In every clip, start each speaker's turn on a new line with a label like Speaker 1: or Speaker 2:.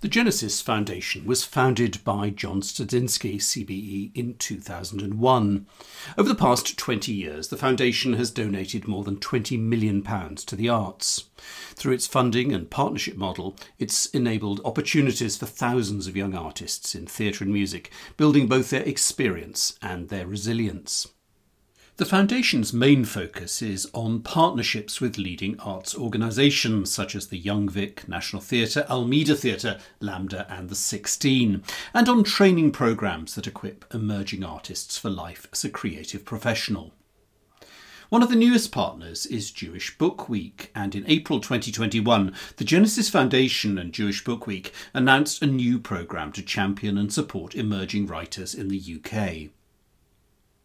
Speaker 1: The Genesis Foundation was founded by John Studzinski, CBE, in 2001. Over the past 20 years, the foundation has donated more than £20 million to the arts. Through its funding and partnership model, it's enabled opportunities for thousands of young artists in theatre and music, building both their experience and their resilience. The Foundation's main focus is on partnerships with leading arts organisations such as the Young Vic, National Theatre, Almeida Theatre, LAMDA, and the 16, and on training programmes that equip emerging artists for life as a creative professional. One of the newest partners is Jewish Book Week, and in April 2021, the Genesis Foundation and Jewish Book Week announced a new programme to champion and support emerging writers in the UK.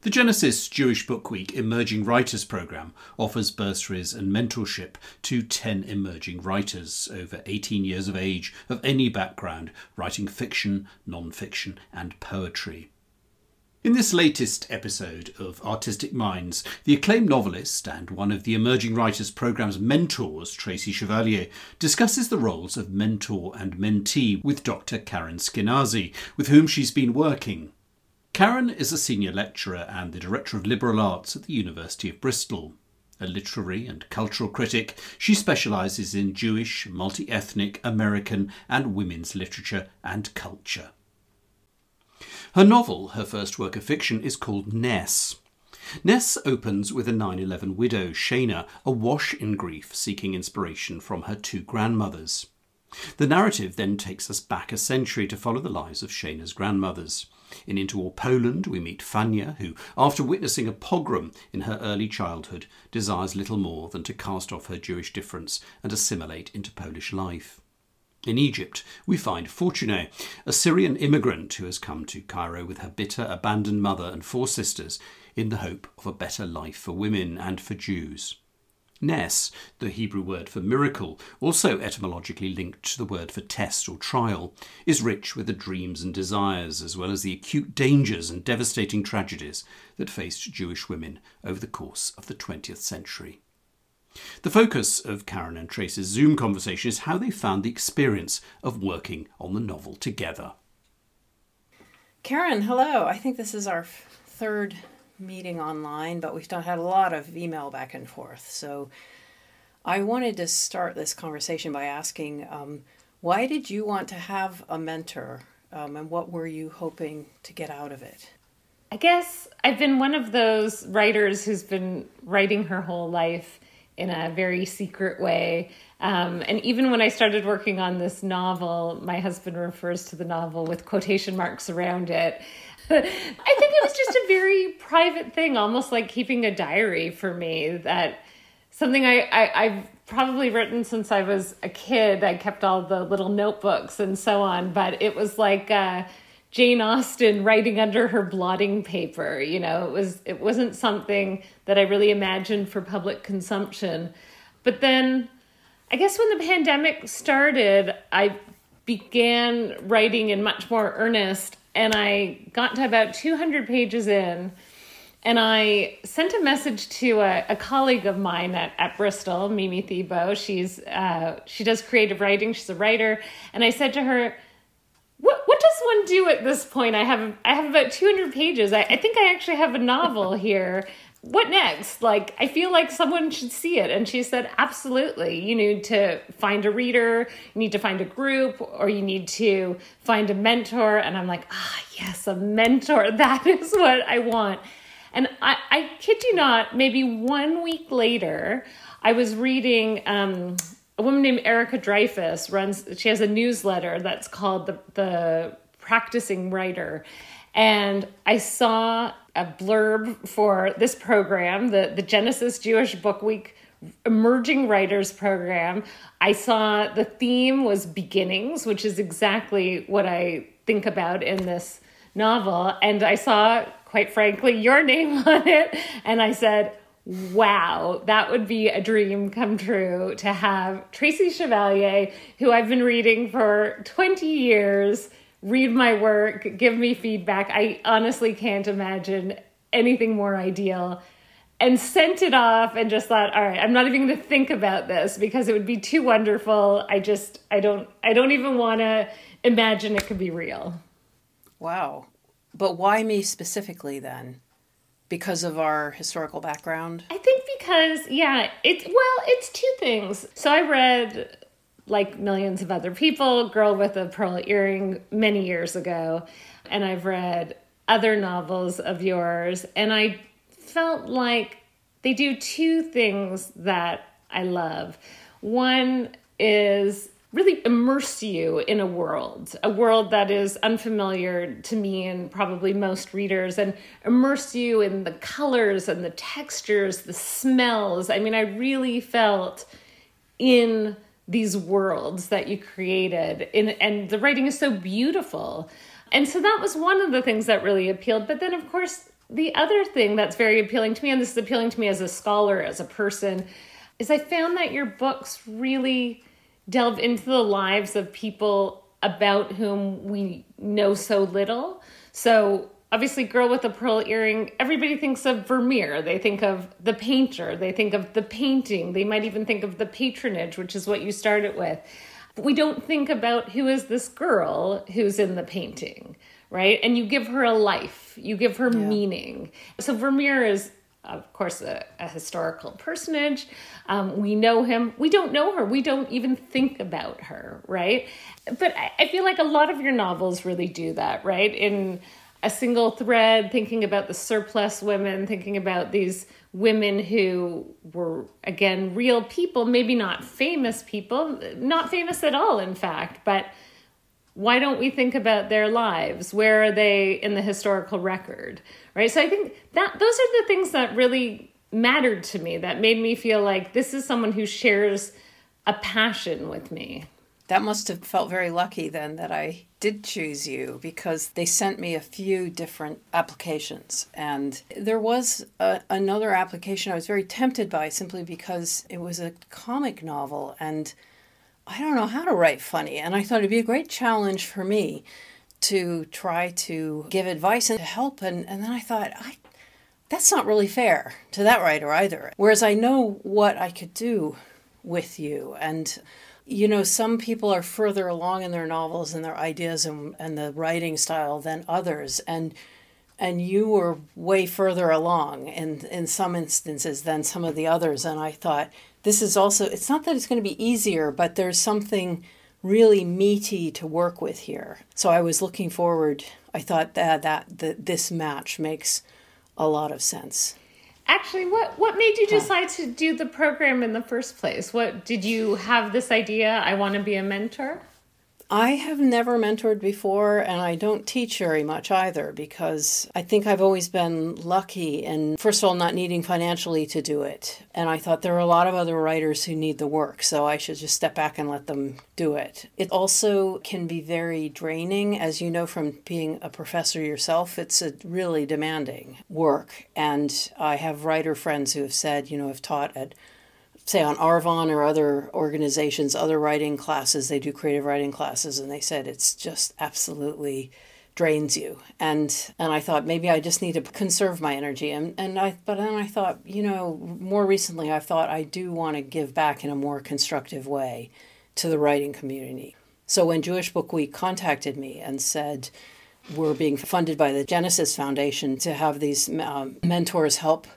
Speaker 1: The Genesis Jewish Book Week Emerging Writers Programme offers bursaries and mentorship to 10 emerging writers over 18 years of age of any background writing fiction, non fiction, and poetry. In this latest episode of Artistic Minds, the acclaimed novelist and one of the Emerging Writers Programme's mentors, Tracy Chevalier, discusses the roles of mentor and mentee with Dr. Karen Skinazi, with whom she's been working Karen is a senior lecturer and the Director of Liberal Arts at the University of Bristol. A literary and cultural critic, she specialises in Jewish, multi ethnic, American, and women's literature and culture. Her novel, her first work of fiction, is called Nes. Nes opens with a 9 11 widow, Shana, awash in grief, seeking inspiration from her two grandmothers. The narrative then takes us back a century to follow the lives of Shana's grandmothers. In Interwar Poland, we meet Fania, who, after witnessing a pogrom in her early childhood, desires little more than to cast off her Jewish difference and assimilate into Polish life. In Egypt, we find Fortuné, a Syrian immigrant who has come to Cairo with her bitter, abandoned mother and four sisters in the hope of a better life for women and for Jews. Nes, the Hebrew word for miracle, also etymologically linked to the word for test or trial, is rich with the dreams and desires, as well as the acute dangers and devastating tragedies that faced Jewish women over the course of the 20th century. The focus of Karen and Tracy's Zoom conversation is how they found the experience of working on the novel together.
Speaker 2: Karen, hello. I think this is our third meeting online, but we've done had a lot of email back and forth. So I wanted to start this conversation by asking um, why did you want to have a mentor um, and what were you hoping to get out of it?
Speaker 3: I guess I've been one of those writers who's been writing her whole life in a very secret way. Um, and even when I started working on this novel, my husband refers to the novel with quotation marks around it. I think it was just a very private thing, almost like keeping a diary for me. That something I, I I've probably written since I was a kid. I kept all the little notebooks and so on, but it was like uh, Jane Austen writing under her blotting paper. You know, it was it wasn't something that I really imagined for public consumption. But then, I guess when the pandemic started, I began writing in much more earnest and I got to about 200 pages in and I sent a message to a, a colleague of mine at, at Bristol, Mimi Thebo. She's uh, she does creative writing. She's a writer, and I said to her, "What what does one do at this point? I have I have about 200 pages. I, I think I actually have a novel here, what next? Like, I feel like someone should see it. And she said, absolutely. You need to find a reader, you need to find a group, or you need to find a mentor. And I'm like, ah, yes, a mentor. That is what I want. And I, I kid you not, maybe one week later, I was reading um, a woman named Erika Dreifus runs, she has a newsletter that's called the, the Practicing Writer. And I saw a blurb for this program, the, the Genesis Jewish Book Week Emerging Writers Program. I saw the theme was beginnings, which is exactly what I think about in this novel. And I saw, quite frankly, your name on it. And I said, wow, that would be a dream come true to have Tracy Chevalier, who I've been reading for 20 years read my work, give me feedback. I honestly can't imagine anything more ideal. and sent it off and just thought all right i'm not even going to think about this because it would be too wonderful. I just i don't i don't even want to imagine it could be real.
Speaker 2: Wow. But why me specifically then? Because of our historical background?
Speaker 3: I think because yeah it's well it's two things. So i read like millions of other people girl with a pearl earring many years ago and i've read other novels of yours and i felt like they do two things that I love. One is really immerse you in a world, a world that is unfamiliar to me and probably most readers, and immerse you in the colors and the textures, the smells. I mean, I really felt in these worlds that you created, in, and the writing is so beautiful. And so that was one of the things that really appealed. But then, of course, the other thing that's very appealing to me, and this is appealing to me as a scholar, as a person, is I found that your books really delve into the lives of people about whom we know so little. So, obviously, Girl with a Pearl Earring, everybody thinks of Vermeer. They think of the painter, they think of the painting, they might even think of the patronage, which is what you started with. But we don't think about who is this girl who's in the painting right? And you give her a life, you give her yeah. meaning. So Vermeer is, of course, a, a historical personage. Um, we know him. We don't know her. We don't even think about her, right? But I, I feel like a lot of your novels really do that, right? In a single thread, thinking about the surplus women, thinking about these women who were, again, real people, maybe not famous people, not famous at all, in fact, but why don't we think about their lives? Where are they in the historical record? Right? So i think that those are the things that really mattered to me that made me feel like this is someone who shares a passion with me
Speaker 2: that must have felt very lucky then that i did choose you because they sent me a few different applications and there was a, another application i was very tempted by simply because it was a comic novel and I don't know how to write funny. And I thought it'd be a great challenge for me to try to give advice and to help. And, and then I thought, I, that's not really fair to that writer either. Whereas I know what I could do with you. And, you know, some people are further along in their novels and their ideas and, and the writing style than others. And and you were way further along in, in some instances than some of the others. And I thought, this is also, it's not that it's going to be easier, but there's something really meaty to work with here. So I was looking forward. I thought that, that, that this match makes a lot of sense.
Speaker 3: Actually, what what made you decide to do the program in the first place? What did you have this idea? I want to be a mentor.
Speaker 2: I have never mentored before, and I don't teach very much either because I think I've always been lucky and, first of all, not needing financially to do it. And I thought there are a lot of other writers who need the work, so I should just step back and let them do it. It also can be very draining, as you know from being a professor yourself, it's a really demanding work. And I have writer friends who have said, you know, have taught at say on Arvon or other organizations, other writing classes, they do creative writing classes, and they said it's just absolutely drains you. And and I thought maybe I just need to conserve my energy. And and I but then I thought, you know, more recently I thought I do want to give back in a more constructive way to the writing community. So when Jewish Book Week contacted me and said we're being funded by the Genesis Foundation to have these um, mentors help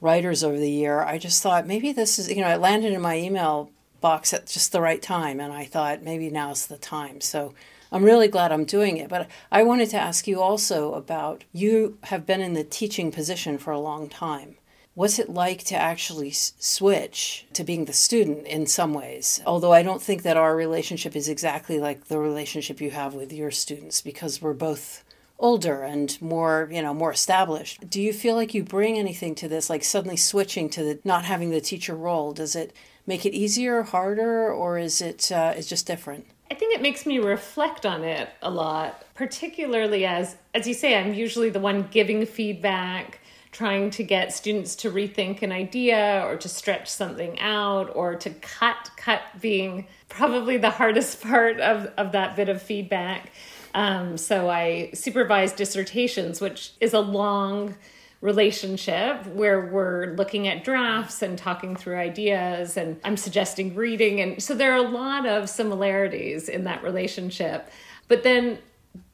Speaker 2: writers over the year, I just thought maybe this is, you know, it landed in my email box at just the right time. And I thought maybe now's the time. So I'm really glad I'm doing it. But I wanted to ask you also about you have been in the teaching position for a long time. What's it like to actually switch to being the student in some ways? Although I don't think that our relationship is exactly like the relationship you have with your students because we're both older and more, you know, more established. Do you feel like you bring anything to this, like suddenly switching to the not having the teacher role? Does it make it easier, harder, or is it uh, is just different?
Speaker 3: I think it makes me reflect on it a lot, particularly as as you say, I'm usually the one giving feedback, trying to get students to rethink an idea or to stretch something out or to cut cut being probably the hardest part of, of that bit of feedback. Um, so I supervise dissertations, which is a long relationship where we're looking at drafts and talking through ideas and I'm suggesting reading and so there are a lot of similarities in that relationship but then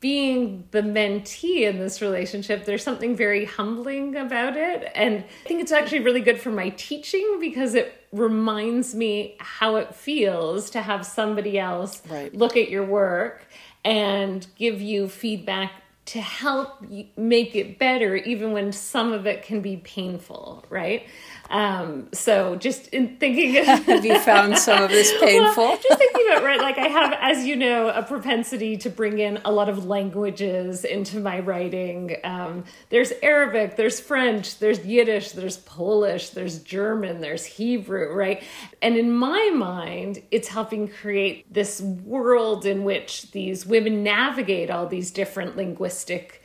Speaker 3: being the mentee in this relationship, there's something very humbling about it. And I think it's actually really good for my teaching because it reminds me how it feels to have somebody else
Speaker 2: right.
Speaker 3: look at your work and give you feedback to help make it better, even when some of it can be painful, right? Um, so just in thinking,
Speaker 2: have you found some of this painful?
Speaker 3: Well, just thinking about right, like I have, as you know, a propensity to bring in a lot of languages into my writing. Um, there's Arabic, there's French, there's Yiddish, there's Polish, there's German, there's Hebrew, right? And in my mind, it's helping create this world in which these women navigate all these different linguistic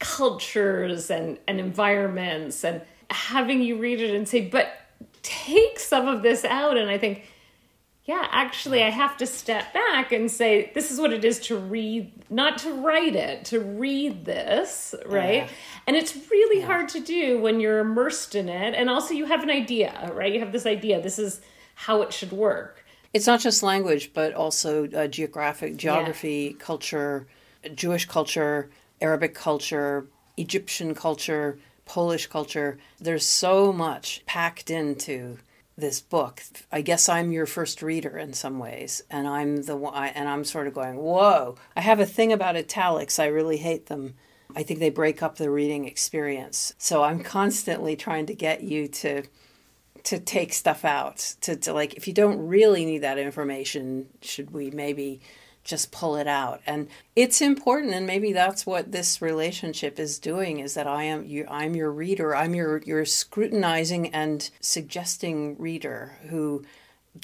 Speaker 3: cultures and, and environments and having you read it and say, but take some of this out. And I think, yeah, actually, I have to step back and say, this is what it is to read, not to write it, to read this, right? Yeah. And it's really yeah. hard to do when you're immersed in it. And also, you have an idea, right? You have this idea, this is how it should work.
Speaker 2: It's not just language, but also uh, geographic, geography, yeah. culture, Jewish culture, Arabic culture, Egyptian culture, Polish culture. There's so much packed into this book. I guess I'm your first reader in some ways, and I'm the one, and I'm sort of going, "Whoa!" I have a thing about italics. I really hate them. I think they break up the reading experience. So I'm constantly trying to get you to to take stuff out. To, to like, if you don't really need that information, should we maybe just pull it out. And it's important and maybe that's what this relationship is doing is that i am you i'm your reader. I'm your your scrutinizing and suggesting reader who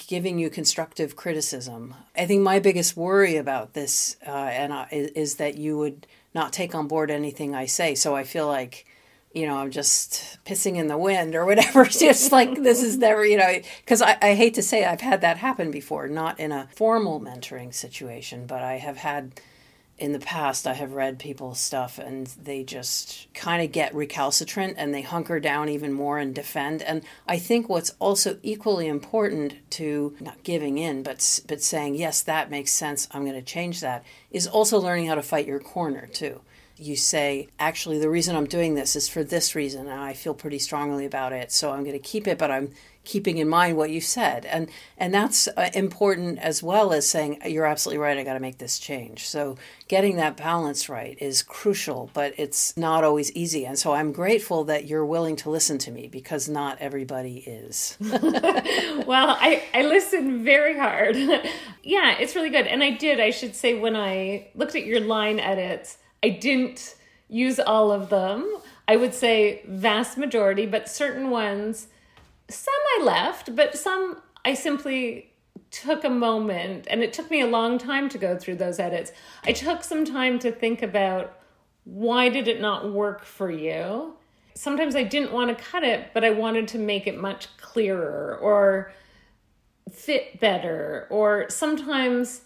Speaker 2: giving you constructive criticism. I think my biggest worry about this uh, and I, is that you would not take on board anything i say. So i feel like you know, I'm just pissing in the wind or whatever. It's just like this is never, you know, because I, I hate to say I've had that happen before, not in a formal mentoring situation, but I have had in the past, I have read people's stuff and they just kind of get recalcitrant and they hunker down even more and defend. And I think what's also equally important to not giving in, but but saying yes, that makes sense. I'm going to change that is also learning how to fight your corner too you say, actually, the reason I'm doing this is for this reason, and I feel pretty strongly about it, so I'm going to keep it, but I'm keeping in mind what you said. And and that's uh, important as well as saying you're absolutely right i got to make this change. So getting that balance right is crucial but it's not always easy and so i'm grateful that you're willing to listen to me because not everybody is.
Speaker 3: Well i i listen very hard. Yeah it's really good and i did i should say when i looked at your line edits I didn't use all of them. I would say vast majority, but certain ones, some I left, but some I simply took a moment and it took me a long time to go through those edits. I took some time to think about why did it not work for you? Sometimes I didn't want to cut it, but I wanted to make it much clearer or fit better or sometimes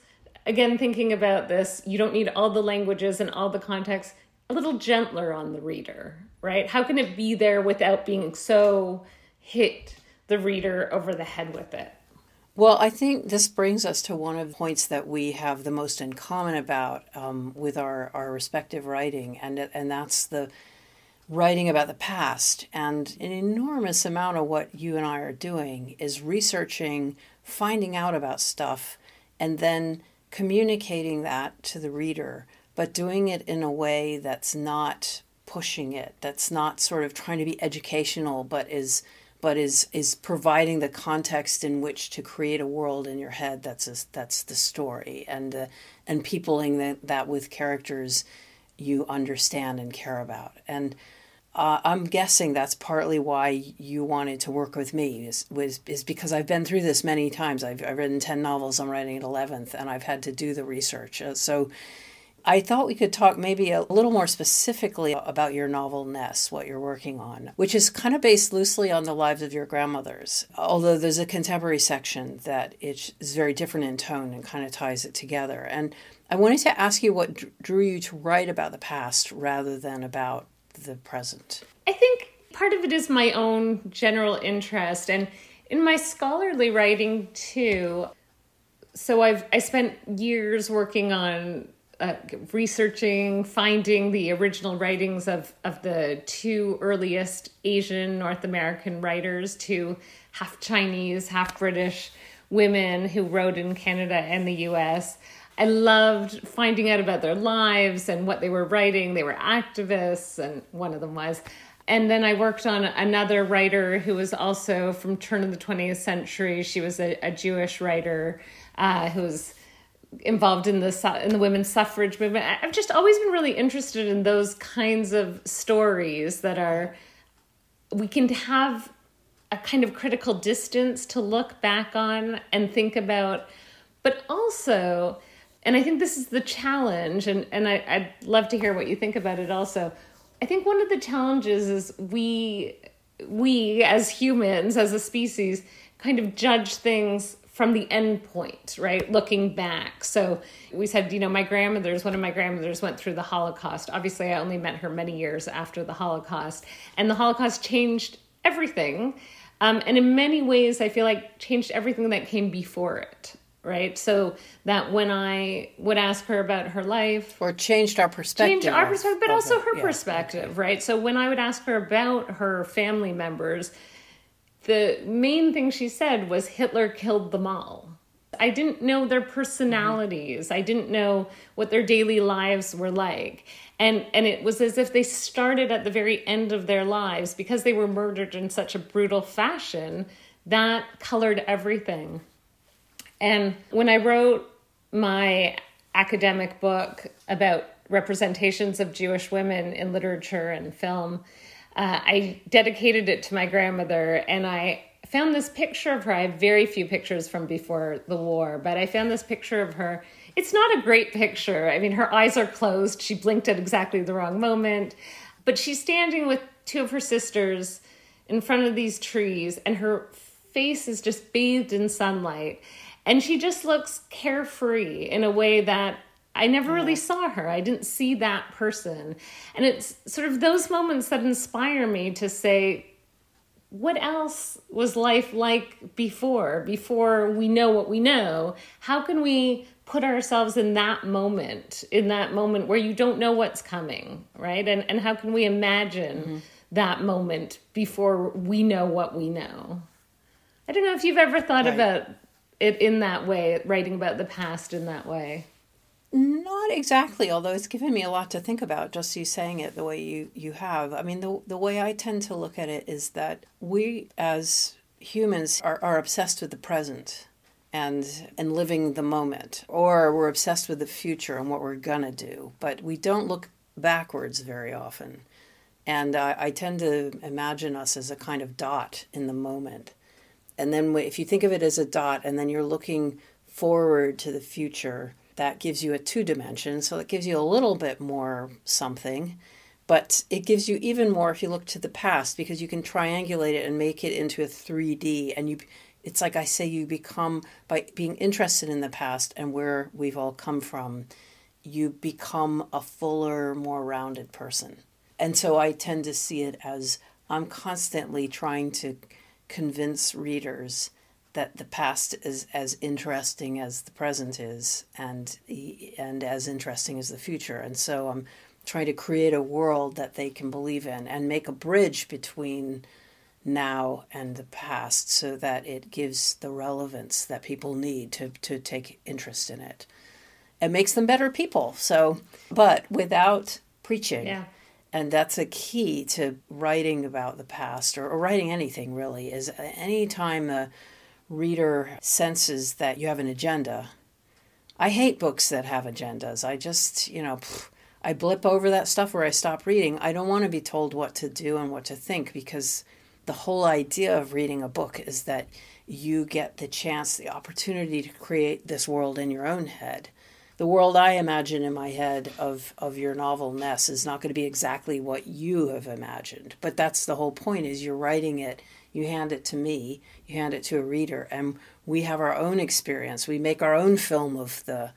Speaker 3: again, thinking about this, you don't need all the languages and all the context, a little gentler on the reader, right? How can it be there without being so hit the reader over the head with it?
Speaker 2: Well, I think this brings us to one of the points that we have the most in common about um, with our, our respective writing, and and that's the writing about the past. And an enormous amount of what you and I are doing is researching, finding out about stuff, and then communicating that to the reader, but doing it in a way that's not pushing it, that's not sort of trying to be educational, but is but is is providing the context in which to create a world in your head that's a, that's the story and uh, and peopling that, that with characters you understand and care about. And uh, I'm guessing that's partly why you wanted to work with me is, was, is because I've been through this many times. I've, I've written 10 novels, I'm writing an 11th, and I've had to do the research. Uh, so I thought we could talk maybe a little more specifically about your novel Nes, what you're working on, which is kind of based loosely on the lives of your grandmothers, although there's a contemporary section that is very different in tone and kind of ties it together. And I wanted to ask you what drew you to write about the past rather than about the present?
Speaker 3: I think part of it is my own general interest and in my scholarly writing too. So I've I spent years working on uh, researching, finding the original writings of, of the two earliest Asian North American writers, two half Chinese, half British women who wrote in Canada and the US. I loved finding out about their lives and what they were writing. They were activists, and one of them was. And then I worked on another writer who was also from turn of the 20th century. She was a, a Jewish writer uh, who was involved in the in the women's suffrage movement. I've just always been really interested in those kinds of stories that are we can have a kind of critical distance to look back on and think about, but also, and I think this is the challenge, and and I, I'd love to hear what you think about it. Also, I think one of the challenges is we we as humans as a species kind of judge things from the end point, right? Looking back. So we said, you know, my grandmother's, one of my grandmothers went through the Holocaust. Obviously, I only met her many years after the Holocaust. And the Holocaust changed everything. Um, and in many ways, I feel like changed everything that came before it. Right, so that when I would ask her about her life,
Speaker 2: or changed our perspective,
Speaker 3: changed our perspective, but also her yeah, perspective, right? So when I would ask her about her family members, the main thing she said was Hitler killed them all. I didn't know their personalities. I didn't know what their daily lives were like. And and it was as if they started at the very end of their lives because they were murdered in such a brutal fashion that colored everything. And when I wrote my academic book about representations of Jewish women in literature and film, uh, I dedicated it to my grandmother and I found this picture of her. I have very few pictures from before the war, but I found this picture of her. It's not a great picture. I mean, her eyes are closed. She blinked at exactly the wrong moment, but she's standing with two of her sisters in front of these trees, and her face is just bathed in sunlight. And she just looks carefree in a way that I never yeah. really saw her. I didn't see that person. And it's sort of those moments that inspire me to say, what else was life like before? Before we know what we know, how can we put ourselves in that moment, in that moment where you don't know what's coming, right? And and how can we imagine mm-hmm. that moment before we know what we know? I don't know if you've ever thought right. about it in that way, writing about the past in that way.
Speaker 2: Not exactly, although it's given me a lot to think about just you saying it the way you, you have. I mean, the, the way I tend to look at it is that we as humans are, are obsessed with the present and and living the moment or we're obsessed with the future and what we're gonna do but we don't look backwards very often and I, I tend to imagine us as a kind of dot in the moment and then if you think of it as a dot and then you're looking forward to the future that gives you a two dimension. So it gives you a little bit more something, but it gives you even more if you look to the past because you can triangulate it and make it into a 3D. And you, it's like I say, you become, by being interested in the past and where we've all come from, you become a fuller, more rounded person. And so I tend to see it as I'm constantly trying to convince readers that the past is as interesting as the present is and and as interesting as the future. And so i'm trying to create a world that they can believe in and make a bridge between now and the past so that it gives the relevance that people need to, to take interest in it. It makes them better people. So but without preaching
Speaker 3: yeah.
Speaker 2: And that's a key to writing about the past or, or writing anything really is uh, anytime the reader senses that you have an agenda. I hate books that have agendas. I just, you know, I blip over that stuff where I stop reading. I don't want to be told what to do and what to think because the whole idea of reading a book is that you get the chance, the opportunity to create this world in your own head. The world I imagine in my head of, of your novel Nes is not going to be exactly what you have imagined. But that's the whole point is you're writing it you hand it to me, you hand it to a reader, and we have our own experience. We make our own film of the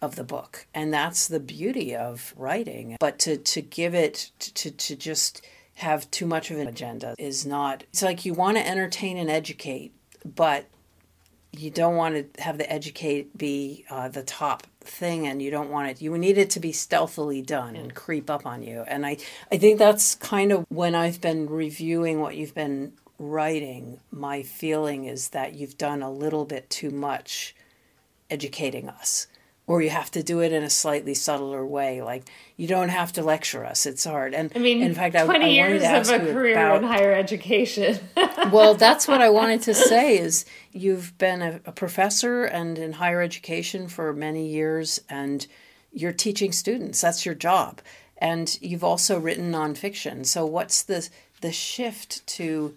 Speaker 2: of the book. And that's the beauty of writing. But to, to give it to, to just have too much of an agenda is not it's like you want to entertain and educate but you don't want to have the educate be uh, the top thing and you don't want it you need it to be stealthily done and creep up on you. And i i think that's kind of when i've been reviewing what you've been writing my feeling is that you've done a little bit too much educating us or you have to do it in a slightly subtler way. Like you don't have to lecture us; it's hard. And
Speaker 3: I mean, in fact, twenty I, I years of a career about, in higher education.
Speaker 2: well, that's what I wanted to say. Is you've been a, a professor and in higher education for many years, and you're teaching students. That's your job, and you've also written nonfiction. So, what's the the shift to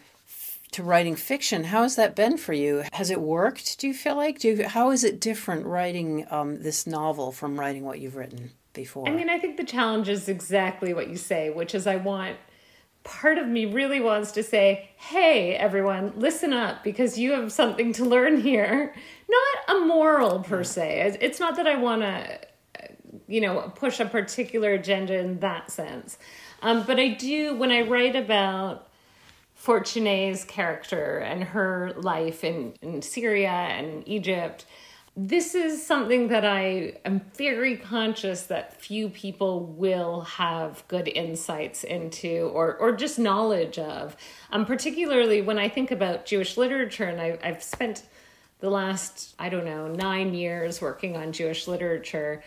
Speaker 2: to writing fiction. How has that been for you? Has it worked? Do you feel like? Do you, how is it different writing um, this novel from writing what you've written before?
Speaker 3: I mean, I think the challenge is exactly what you say, which is I want part of me really wants to say, hey, everyone, listen up because you have something to learn here. Not a moral per se. It's not that I want to, you know, push a particular agenda in that sense. Um, but I do, when I write about Fortuné's character and her life in, in Syria and Egypt. This is something that I am very conscious that few people will have good insights into or, or just knowledge of. Um, particularly when I think about Jewish literature, and I, I've spent the last, I don't know, nine years working on Jewish literature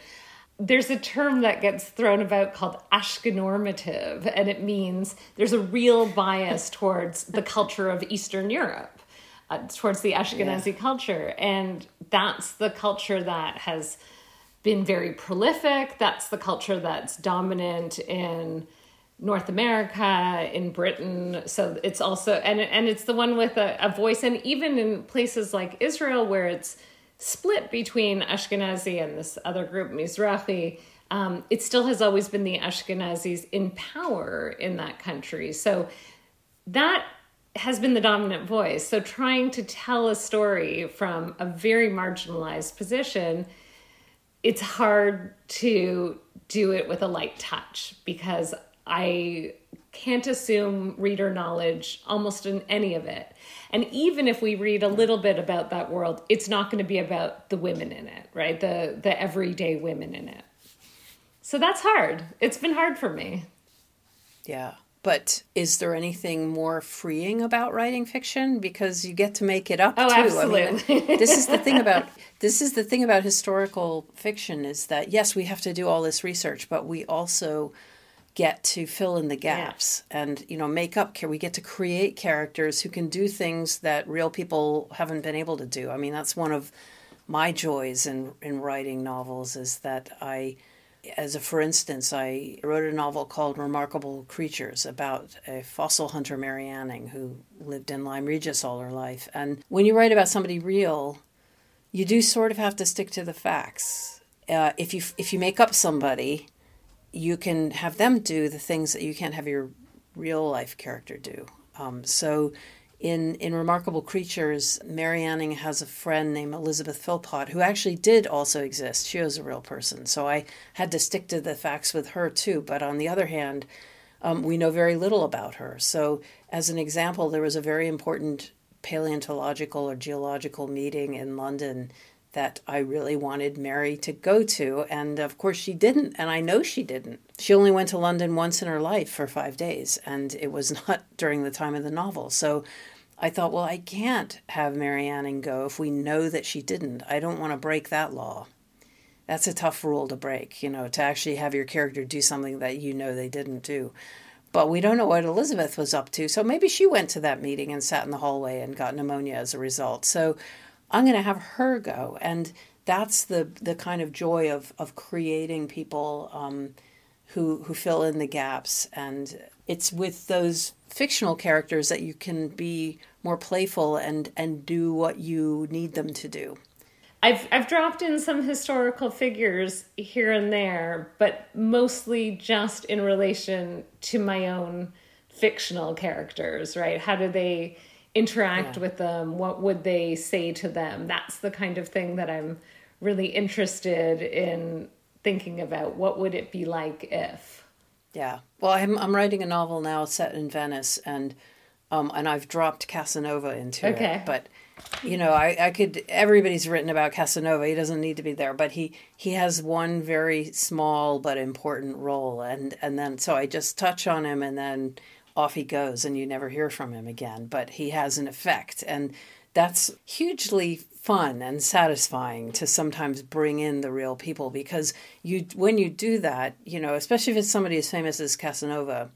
Speaker 3: there's a term that gets thrown about called Ashkenormative, and it means there's a real bias towards the culture of Eastern Europe, uh, towards the Ashkenazi yeah. culture. And that's the culture that has been very prolific. That's the culture that's dominant in North America, in Britain. So it's also, and, and it's the one with a, a voice. And even in places like Israel, where it's split between Ashkenazi and this other group, Mizrahi, um, it still has always been the Ashkenazis in power in that country. So that has been the dominant voice. So trying to tell a story from a very marginalized position, it's hard to do it with a light touch because I can't assume reader knowledge almost in any of it. And even if we read a little bit about that world, it's not going to be about the women in it, right? The the everyday women in it. So that's hard. It's been hard for me.
Speaker 2: Yeah. But is there anything more freeing about writing fiction because you get to make it up
Speaker 3: oh,
Speaker 2: too?
Speaker 3: Absolutely.
Speaker 2: I mean, this is the thing about this is the thing about historical fiction is that yes, we have to do all this research, but we also get to fill in the gaps yeah. and you know make up we get to create characters who can do things that real people haven't been able to do. I mean that's one of my joys in in writing novels is that i as a for instance i wrote a novel called remarkable creatures about a fossil hunter mary anning who lived in lyme regis all her life. And when you write about somebody real you do sort of have to stick to the facts. Uh, if you if you make up somebody you can have them do the things that you can't have your real life character do. Um, so, in in Remarkable Creatures, Mary Anning has a friend named Elizabeth Philpott who actually did also exist. She was a real person, so I had to stick to the facts with her too. But on the other hand, um, we know very little about her. So, as an example, there was a very important paleontological or geological meeting in London that I really wanted Mary to go to. And of course, she didn't. And I know she didn't. She only went to London once in her life for five days, and it was not during the time of the novel. So I thought, well, I can't have Mary Anning go if we know that she didn't. I don't want to break that law. That's a tough rule to break, you know, to actually have your character do something that you know they didn't do. But we don't know what Elizabeth was up to. So maybe she went to that meeting and sat in the hallway and got pneumonia as a result. So I'm going to have her go. And that's the, the kind of joy of, of creating people um, who, who fill in the gaps. And it's with those fictional characters that you can be more playful and, and do what you need them to do.
Speaker 3: I've I've dropped in some historical figures here and there, but mostly just in relation to my own fictional characters, right? How do they interact yeah. with them what would they say to them that's the kind of thing that i'm really interested in thinking about what would it be like if
Speaker 2: Yeah. Well, I'm I'm writing a novel now set in Venice, and um, and I've dropped Casanova into
Speaker 3: Okay.
Speaker 2: it. But you know, I, I could. Everybody's written about Casanova. He doesn't need to be there, but he he has one very small but important role, and and then so I just touch on him, and then off he goes, and you never hear from him again. But he has an effect, and that's hugely fun and satisfying to sometimes bring in the real people because you when you do that, you know, especially if it's somebody as famous as Casanova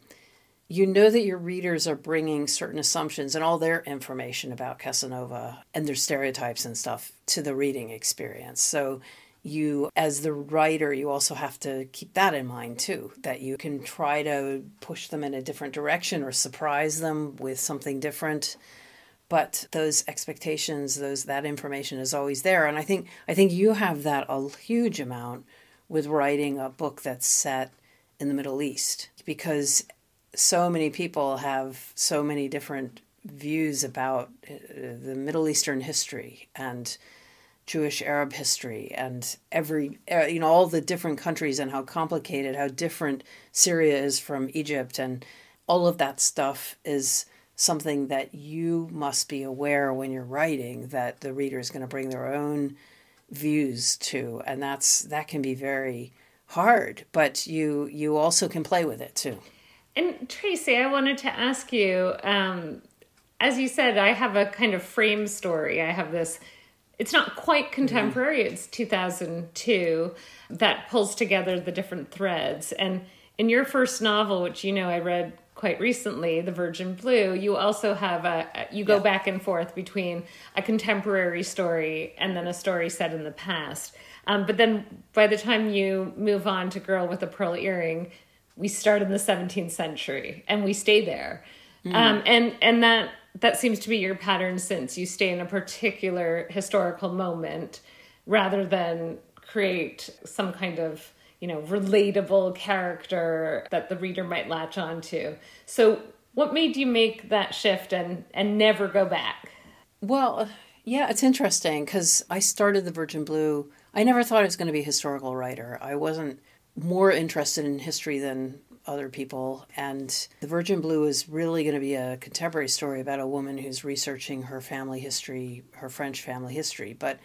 Speaker 2: you know that your readers are bringing certain assumptions and all their information about Casanova and their stereotypes and stuff to the reading experience. So you as the writer you also have to keep that in mind too that you can try to push them in a different direction or surprise them with something different. But those expectations those that information is always there. And i think i think you have that a huge amount with writing a book that's set in the middle east because so many people have so many different views about uh, the Middle Eastern history. And Jewish Arab history and every uh, you know all the different countries and how complicated how different Syria is from Egypt and all of that stuff is something that you must be aware when you're writing that the reader is going to bring their own views to and that's that can be very hard but you you also can play with it too
Speaker 3: And Tracy, I wanted to ask you, um, as you said, I have a kind of frame story. I have this, it's not quite contemporary, it's 2002, that pulls together the different threads. And in your first novel, which you know I read quite recently, The Virgin Blue, you also have a, you go back and forth between a contemporary story and then a story set in the past. Um, but then by the time you move on to Girl with a Pearl Earring, we start in the 17th century and we stay there um, and and that that seems to be your pattern since you stay in a particular historical moment rather than create some kind of you know relatable character that the reader might latch on to so what made you make that shift and and never go back
Speaker 2: Well, yeah, it's interesting because I started the Virgin Blue. I never thought I was going to be a historical writer. I wasn't more interested in history than other people. And the Virgin Blue is really going to be a contemporary story about a woman who's researching her family history, her French family history. But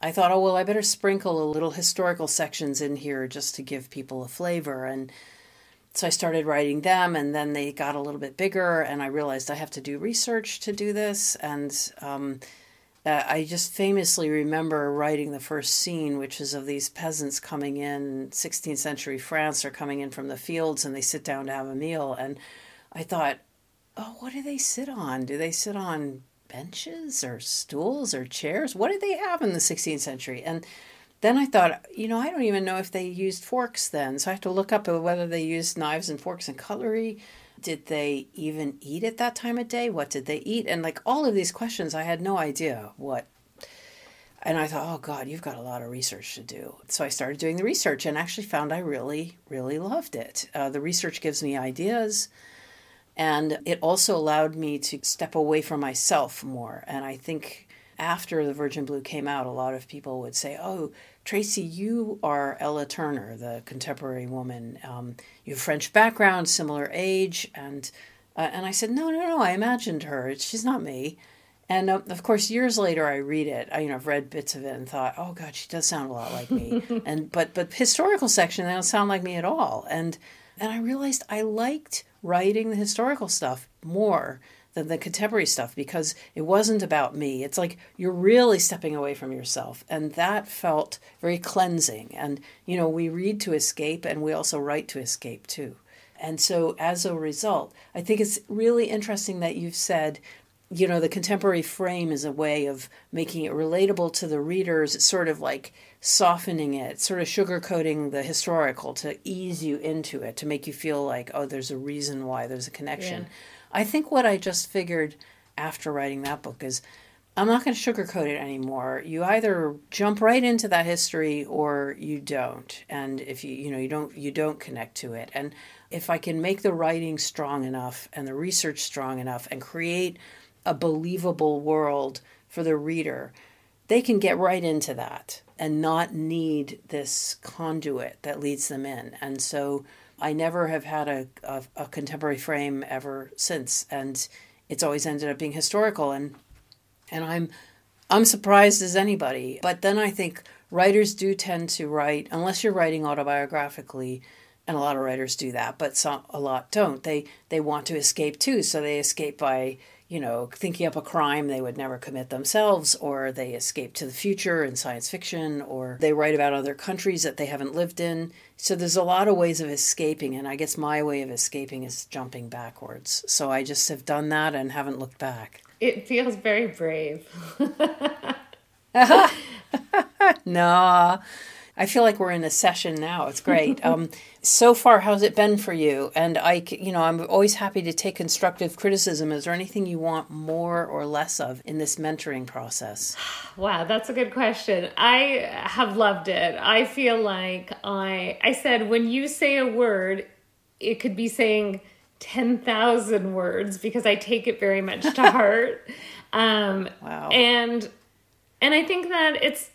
Speaker 2: I thought, oh, well, I better sprinkle a little historical sections in here just to give people a flavor. And so I started writing them, and then they got a little bit bigger, and I realized I have to do research to do this. And um, I just famously remember writing the first scene, which is of these peasants coming in, 16th century France, are coming in from the fields, and they sit down to have a meal. And I thought, oh, what do they sit on? Do they sit on benches or stools or chairs? What did they have in the 16th century? And then I thought, you know, I don't even know if they used forks then. So I have to look up whether they used knives and forks and cutlery. Did they even eat at that time of day? What did they eat? And like all of these questions, I had no idea what. And I thought, oh God, you've got a lot of research to do. So I started doing the research and actually found I really, really loved it. Uh, the research gives me ideas. And it also allowed me to step away from myself more. And I think after the Virgin Blue came out, a lot of people would say, Oh, Tracy, you are Ella Turner, the contemporary woman. Um, you have French background, similar age. And, uh, and I said, No, no, no, I imagined her. She's not me. And uh, of course, years later, I read it. I, you know, I've read bits of it and thought, "Oh God, she does sound a lot like me." and but but historical section, they don't sound like me at all. And and I realized I liked writing the historical stuff more than the contemporary stuff because it wasn't about me. It's like you're really stepping away from yourself, and that felt very cleansing. And you know, we read to escape, and we also write to escape too. And so, as a result, I think it's really interesting that you've said you know, the contemporary frame is a way of making it relatable to the readers. It's sort of like softening it, sort of sugarcoating the historical to ease you into it, to make you feel like, oh, there's a reason why, there's a connection.
Speaker 3: Yeah.
Speaker 2: I think what I just figured after writing that book is I'm not going to sugarcoat it anymore. You either jump right into that history or you don't. And if you, you know, you don't, you don't connect to it. And if I can make the writing strong enough and the research strong enough and create a believable world for the reader, they can get right into that and not need this conduit that leads them in. And so I never have had a, a, a contemporary frame ever since. And it's always ended up being historical. And, and I'm, I'm surprised as anybody. But then I think writers do tend to write, unless you're writing autobiographically, and a lot of writers do that, but some a lot don't. They they want to escape too, so they escape by you know thinking up a crime they would never commit themselves, or they escape to the future in science fiction, or they write about other countries that they haven't lived in. So there's a lot of ways of escaping, and I guess my way of escaping is jumping backwards. So I just have done that and haven't looked back.
Speaker 3: It feels very brave.
Speaker 2: nah. I feel like we're in a session now. It's great. Um, so far, how's it been for you? And I, you know, I'm always happy to take constructive criticism. Is there anything you want more or less of in this mentoring process?
Speaker 3: Wow, that's a good question. I have loved it. I feel like I, I said when you say a word, it could be saying ten thousand words because I take it very much to heart. Um, wow. And and I think that it's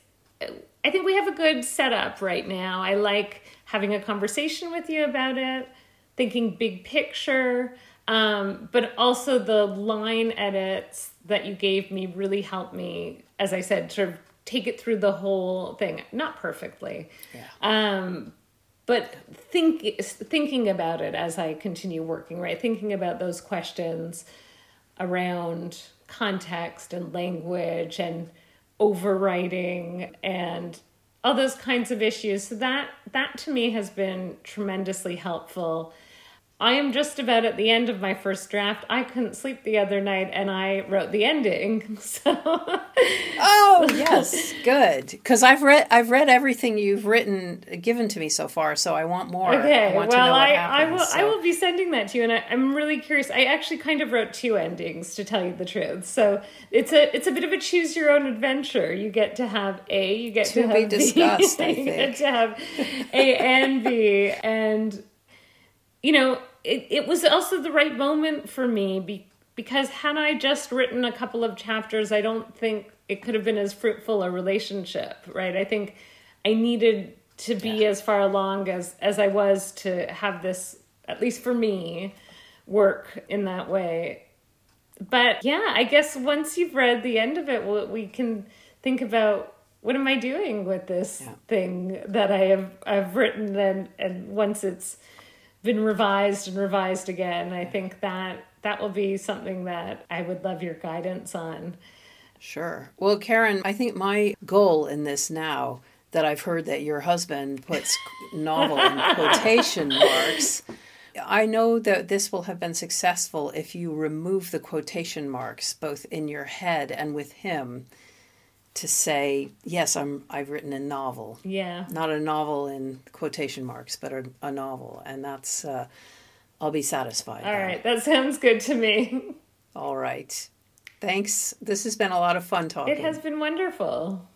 Speaker 3: I think we have a good setup right now. I like having a conversation with you about it, thinking big picture, um, but also the line edits that you gave me really helped me, as I said, sort of take it through the whole thing. Not perfectly, yeah. um, but think thinking about it as I continue working. Right, thinking about those questions around context and language and overwriting and all those kinds of issues. So that that to me has been tremendously helpful. I am just about at the end of my first draft. I couldn't sleep the other night and I wrote the ending. So
Speaker 2: Oh, Oh, yes. Good. Cuz I've read I've read everything you've written uh, given to me so far, so I want more.
Speaker 3: Okay.
Speaker 2: I want
Speaker 3: well, I, happens, I will so. I will be sending that to you and I, am really curious. I actually kind of wrote two endings to tell you the truth. So it's a it's a bit of a choose your own adventure. You get to have A, you get to,
Speaker 2: to
Speaker 3: have
Speaker 2: be discussed,
Speaker 3: B, you get to have A and B and you know, it, it was also the right moment for me be, because had I just written a couple of chapters, I don't think it could have been as fruitful a relationship, right? I think I needed to be yeah. as far along as as I was to have this, at least for me, work in that way. But yeah, I guess once you've read the end of it, we we can think about what am I doing with this yeah. thing that I have I've written and and once it's been revised and revised again. I think that that will be something that I would love your guidance on.
Speaker 2: Sure. Well, Karen, I think my goal in this now that I've heard that your husband puts novel in quotation marks. I know that this will have been successful if you remove the quotation marks both in your head and with him to say yes i'm i've written a novel.
Speaker 3: Yeah.
Speaker 2: Not a novel in quotation marks but a, a novel and that's uh, i'll be satisfied
Speaker 3: All right, that sounds good to me.
Speaker 2: All right thanks this has been a lot of fun talking
Speaker 3: it has been wonderful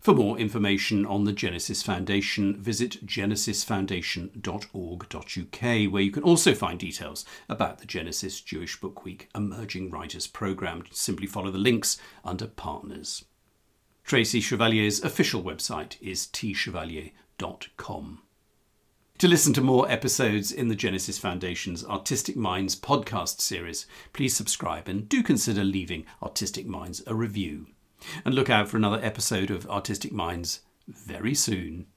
Speaker 1: for more information on the Genesis Foundation, visit genesisfoundation.org.uk, where you can also find details about the Genesis Jewish Book Week Emerging Writers Programme. Simply follow the links under Partners. Tracy Chevalier's official website is tchevalier.com. To listen to more episodes in the Genesis Foundation's Artistic Minds podcast series, please subscribe and do consider leaving Artistic Minds a review. And look out for another episode of Artistic Minds very soon.